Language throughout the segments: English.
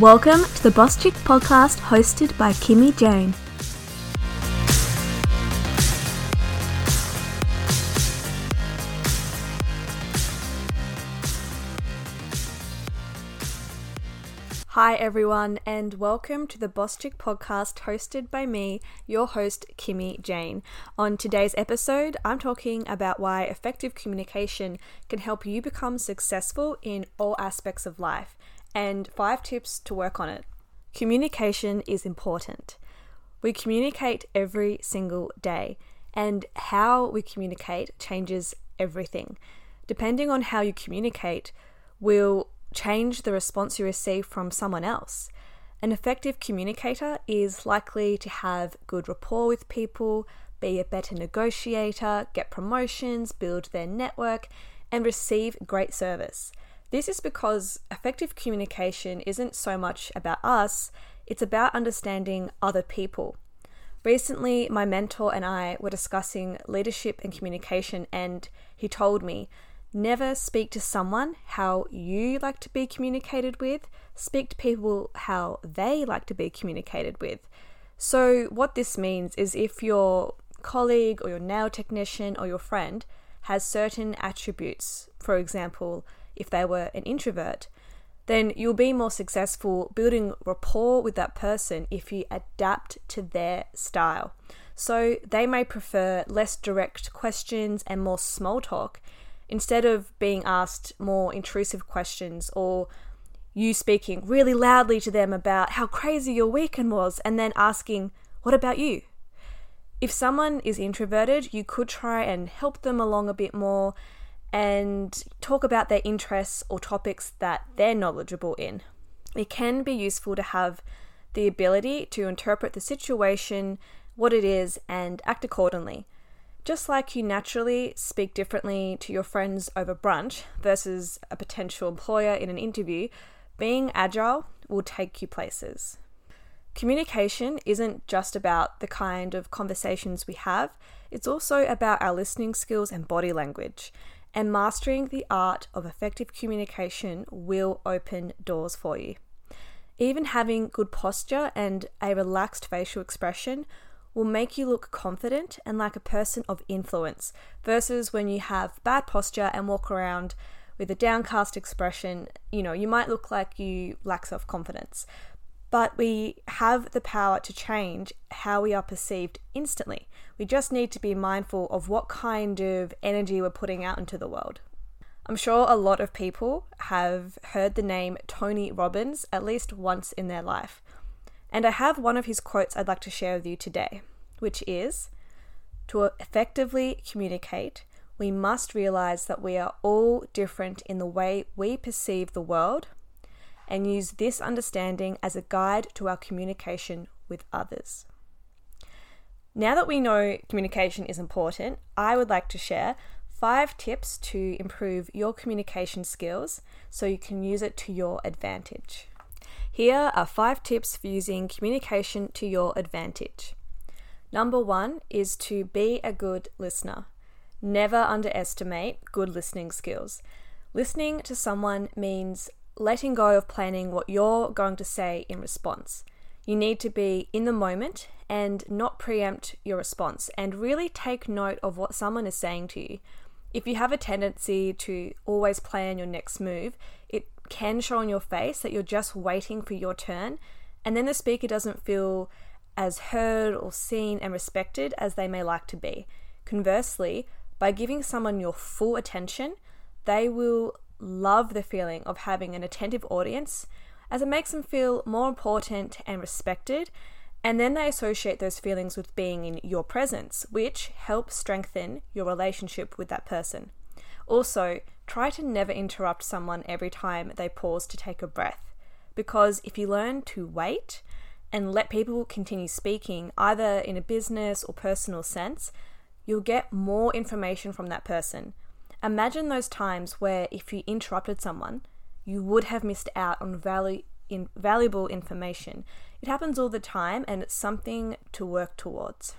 Welcome to the Boss Chick podcast hosted by Kimmy Jane. Hi, everyone, and welcome to the Boss Chick podcast hosted by me, your host, Kimmy Jane. On today's episode, I'm talking about why effective communication can help you become successful in all aspects of life and five tips to work on it. Communication is important. We communicate every single day, and how we communicate changes everything. Depending on how you communicate, will change the response you receive from someone else. An effective communicator is likely to have good rapport with people, be a better negotiator, get promotions, build their network, and receive great service. This is because effective communication isn't so much about us, it's about understanding other people. Recently, my mentor and I were discussing leadership and communication, and he told me never speak to someone how you like to be communicated with, speak to people how they like to be communicated with. So, what this means is if your colleague or your nail technician or your friend has certain attributes, for example, if they were an introvert, then you'll be more successful building rapport with that person if you adapt to their style. So they may prefer less direct questions and more small talk instead of being asked more intrusive questions or you speaking really loudly to them about how crazy your weekend was and then asking, What about you? If someone is introverted, you could try and help them along a bit more and talk about their interests or topics that they're knowledgeable in. It can be useful to have the ability to interpret the situation, what it is, and act accordingly. Just like you naturally speak differently to your friends over brunch versus a potential employer in an interview, being agile will take you places. Communication isn't just about the kind of conversations we have, it's also about our listening skills and body language and mastering the art of effective communication will open doors for you. Even having good posture and a relaxed facial expression will make you look confident and like a person of influence, versus when you have bad posture and walk around with a downcast expression, you know, you might look like you lack self confidence but we have the power to change how we are perceived instantly. We just need to be mindful of what kind of energy we're putting out into the world. I'm sure a lot of people have heard the name Tony Robbins at least once in their life. And I have one of his quotes I'd like to share with you today, which is To effectively communicate, we must realize that we are all different in the way we perceive the world and use this understanding as a guide to our communication with others. Now that we know communication is important, I would like to share five tips to improve your communication skills so you can use it to your advantage. Here are five tips for using communication to your advantage. Number one is to be a good listener. Never underestimate good listening skills. Listening to someone means letting go of planning what you're going to say in response. You need to be in the moment and not preempt your response and really take note of what someone is saying to you. If you have a tendency to always plan your next move, it can show on your face that you're just waiting for your turn, and then the speaker doesn't feel as heard or seen and respected as they may like to be. Conversely, by giving someone your full attention, they will love the feeling of having an attentive audience as it makes them feel more important and respected. And then they associate those feelings with being in your presence, which helps strengthen your relationship with that person. Also, try to never interrupt someone every time they pause to take a breath, because if you learn to wait and let people continue speaking, either in a business or personal sense, you'll get more information from that person Imagine those times where if you interrupted someone, you would have missed out on value, in, valuable information. It happens all the time and it's something to work towards.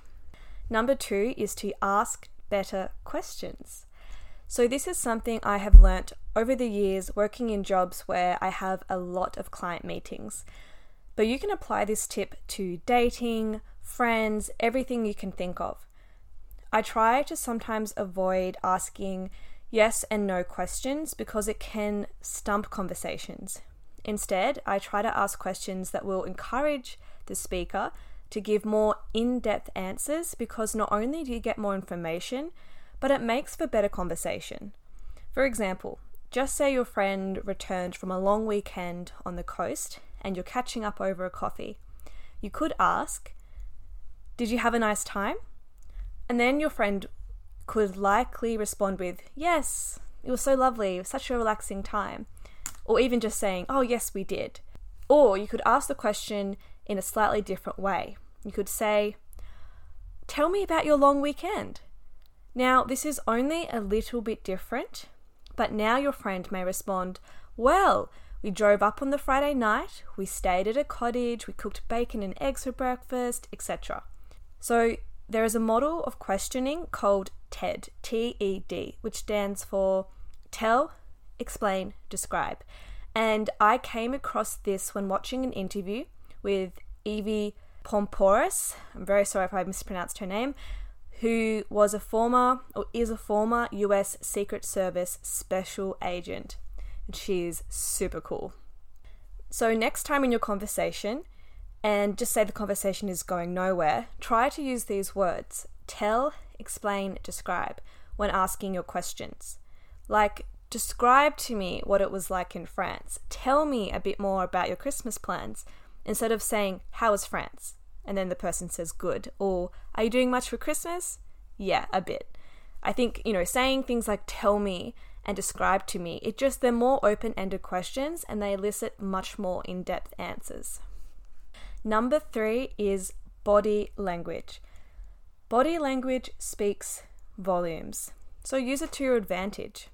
Number two is to ask better questions. So, this is something I have learnt over the years working in jobs where I have a lot of client meetings. But you can apply this tip to dating, friends, everything you can think of. I try to sometimes avoid asking yes and no questions because it can stump conversations. Instead, I try to ask questions that will encourage the speaker to give more in depth answers because not only do you get more information, but it makes for better conversation. For example, just say your friend returned from a long weekend on the coast and you're catching up over a coffee. You could ask, Did you have a nice time? And then your friend could likely respond with, Yes, it was so lovely, it was such a relaxing time. Or even just saying, Oh, yes, we did. Or you could ask the question in a slightly different way. You could say, Tell me about your long weekend. Now, this is only a little bit different, but now your friend may respond, Well, we drove up on the Friday night, we stayed at a cottage, we cooked bacon and eggs for breakfast, etc. So, there is a model of questioning called TED, T E D, which stands for Tell, Explain, Describe. And I came across this when watching an interview with Evie Poumpouras. I'm very sorry if I mispronounced her name. Who was a former or is a former US Secret Service special agent. And she's super cool. So, next time in your conversation, and just say the conversation is going nowhere, try to use these words tell, explain, describe when asking your questions. Like, describe to me what it was like in France. Tell me a bit more about your Christmas plans instead of saying, How is France? And then the person says, Good. Or, Are you doing much for Christmas? Yeah, a bit. I think, you know, saying things like tell me and describe to me, it just, they're more open ended questions and they elicit much more in depth answers. Number three is body language. Body language speaks volumes, so use it to your advantage.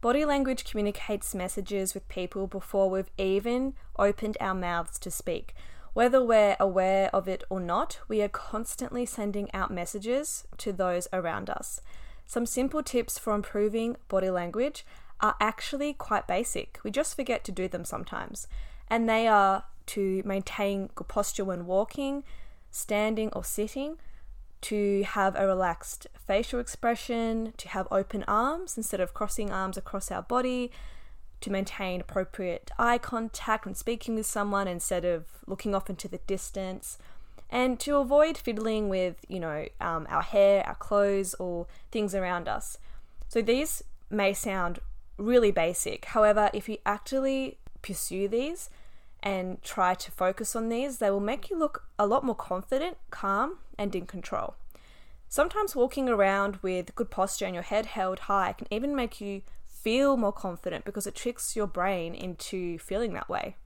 Body language communicates messages with people before we've even opened our mouths to speak. Whether we're aware of it or not, we are constantly sending out messages to those around us. Some simple tips for improving body language are actually quite basic. We just forget to do them sometimes. And they are to maintain good posture when walking, standing, or sitting, to have a relaxed facial expression, to have open arms instead of crossing arms across our body, to maintain appropriate eye contact when speaking with someone instead of looking off into the distance, and to avoid fiddling with, you know, um, our hair, our clothes, or things around us. So these may sound really basic. However, if you actually pursue these and try to focus on these, they will make you look a lot more confident, calm, and in control. Sometimes walking around with good posture and your head held high can even make you feel more confident because it tricks your brain into feeling that way.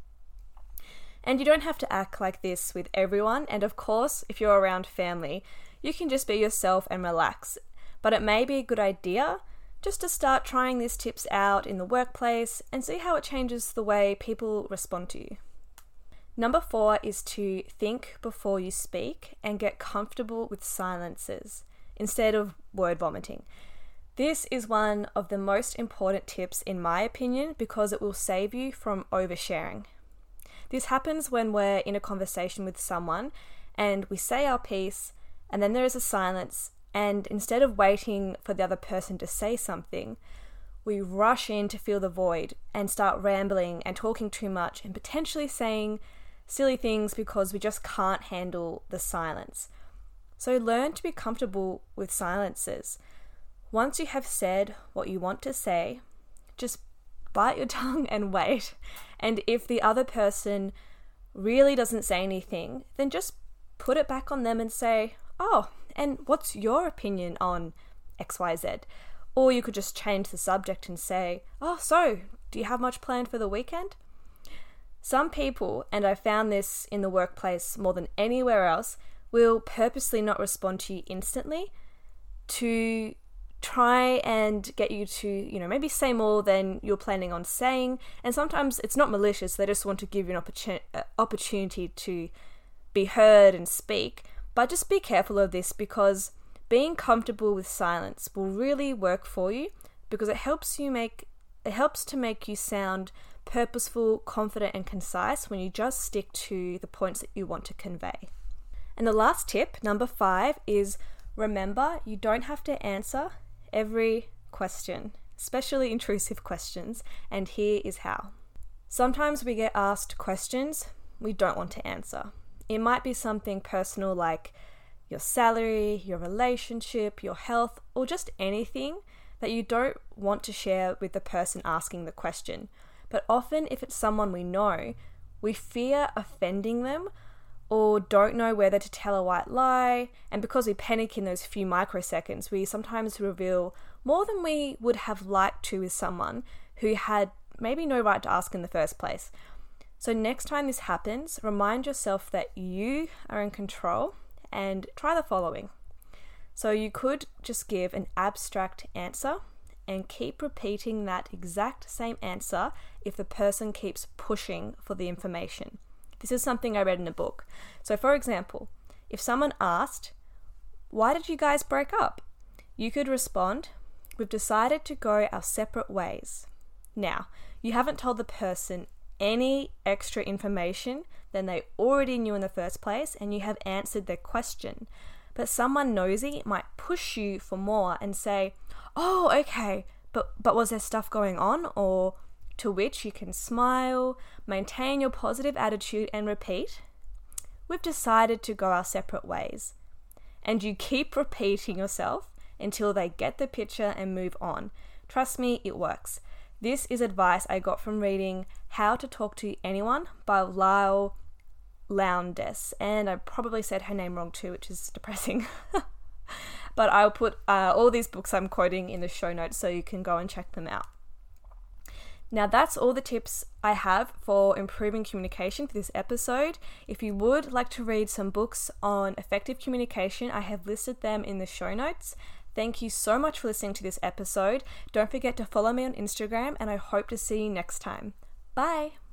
And you don't have to act like this with everyone, and of course, if you're around family, you can just be yourself and relax. But it may be a good idea just to start trying these tips out in the workplace and see how it changes the way people respond to you. Number four is to think before you speak and get comfortable with silences instead of word vomiting. This is one of the most important tips, in my opinion, because it will save you from oversharing. This happens when we're in a conversation with someone and we say our piece, and then there is a silence, and instead of waiting for the other person to say something, we rush in to fill the void and start rambling and talking too much and potentially saying silly things because we just can't handle the silence. So learn to be comfortable with silences. Once you have said what you want to say, just bite your tongue and wait. And if the other person really doesn't say anything, then just put it back on them and say, Oh, and what's your opinion on XYZ? Or you could just change the subject and say, Oh, so do you have much planned for the weekend? Some people, and I found this in the workplace more than anywhere else, will purposely not respond to you instantly to try and get you to, you know, maybe say more than you're planning on saying. And sometimes it's not malicious, they just want to give you an uh, opportunity to be heard and speak. But just be careful of this because being comfortable with silence will really work for you because it helps you make it helps to make you sound purposeful, confident and concise when you just stick to the points that you want to convey. And the last tip, number 5, is remember you don't have to answer every question, especially intrusive questions, and here is how. Sometimes we get asked questions we don't want to answer. It might be something personal like your salary, your relationship, your health, or just anything that you don't want to share with the person asking the question. But often, if it's someone we know, we fear offending them or don't know whether to tell a white lie. And because we panic in those few microseconds, we sometimes reveal more than we would have liked to with someone who had maybe no right to ask in the first place. So, next time this happens, remind yourself that you are in control and try the following. So, you could just give an abstract answer and keep repeating that exact same answer if the person keeps pushing for the information. This is something I read in a book. So, for example, if someone asked, Why did you guys break up? You could respond, We've decided to go our separate ways. Now, you haven't told the person any extra information than they already knew in the first place, and you have answered their question. But someone nosy might push you for more and say, "Oh, okay, but but was there stuff going on?" Or to which you can smile, maintain your positive attitude, and repeat, "We've decided to go our separate ways." And you keep repeating yourself until they get the picture and move on. Trust me, it works. This is advice I got from reading How to Talk to Anyone by Leil Lowndes, and I probably said her name wrong too, which is depressing. but I'll put uh, all these books I'm quoting in the show notes so you can go and check them out. Now, that's all the tips I have for improving communication for this episode. If you would like to read some books on effective communication, I have listed them in the show notes. Thank you so much for listening to this episode. Don't forget to follow me on Instagram, and I hope to see you next time. Bye.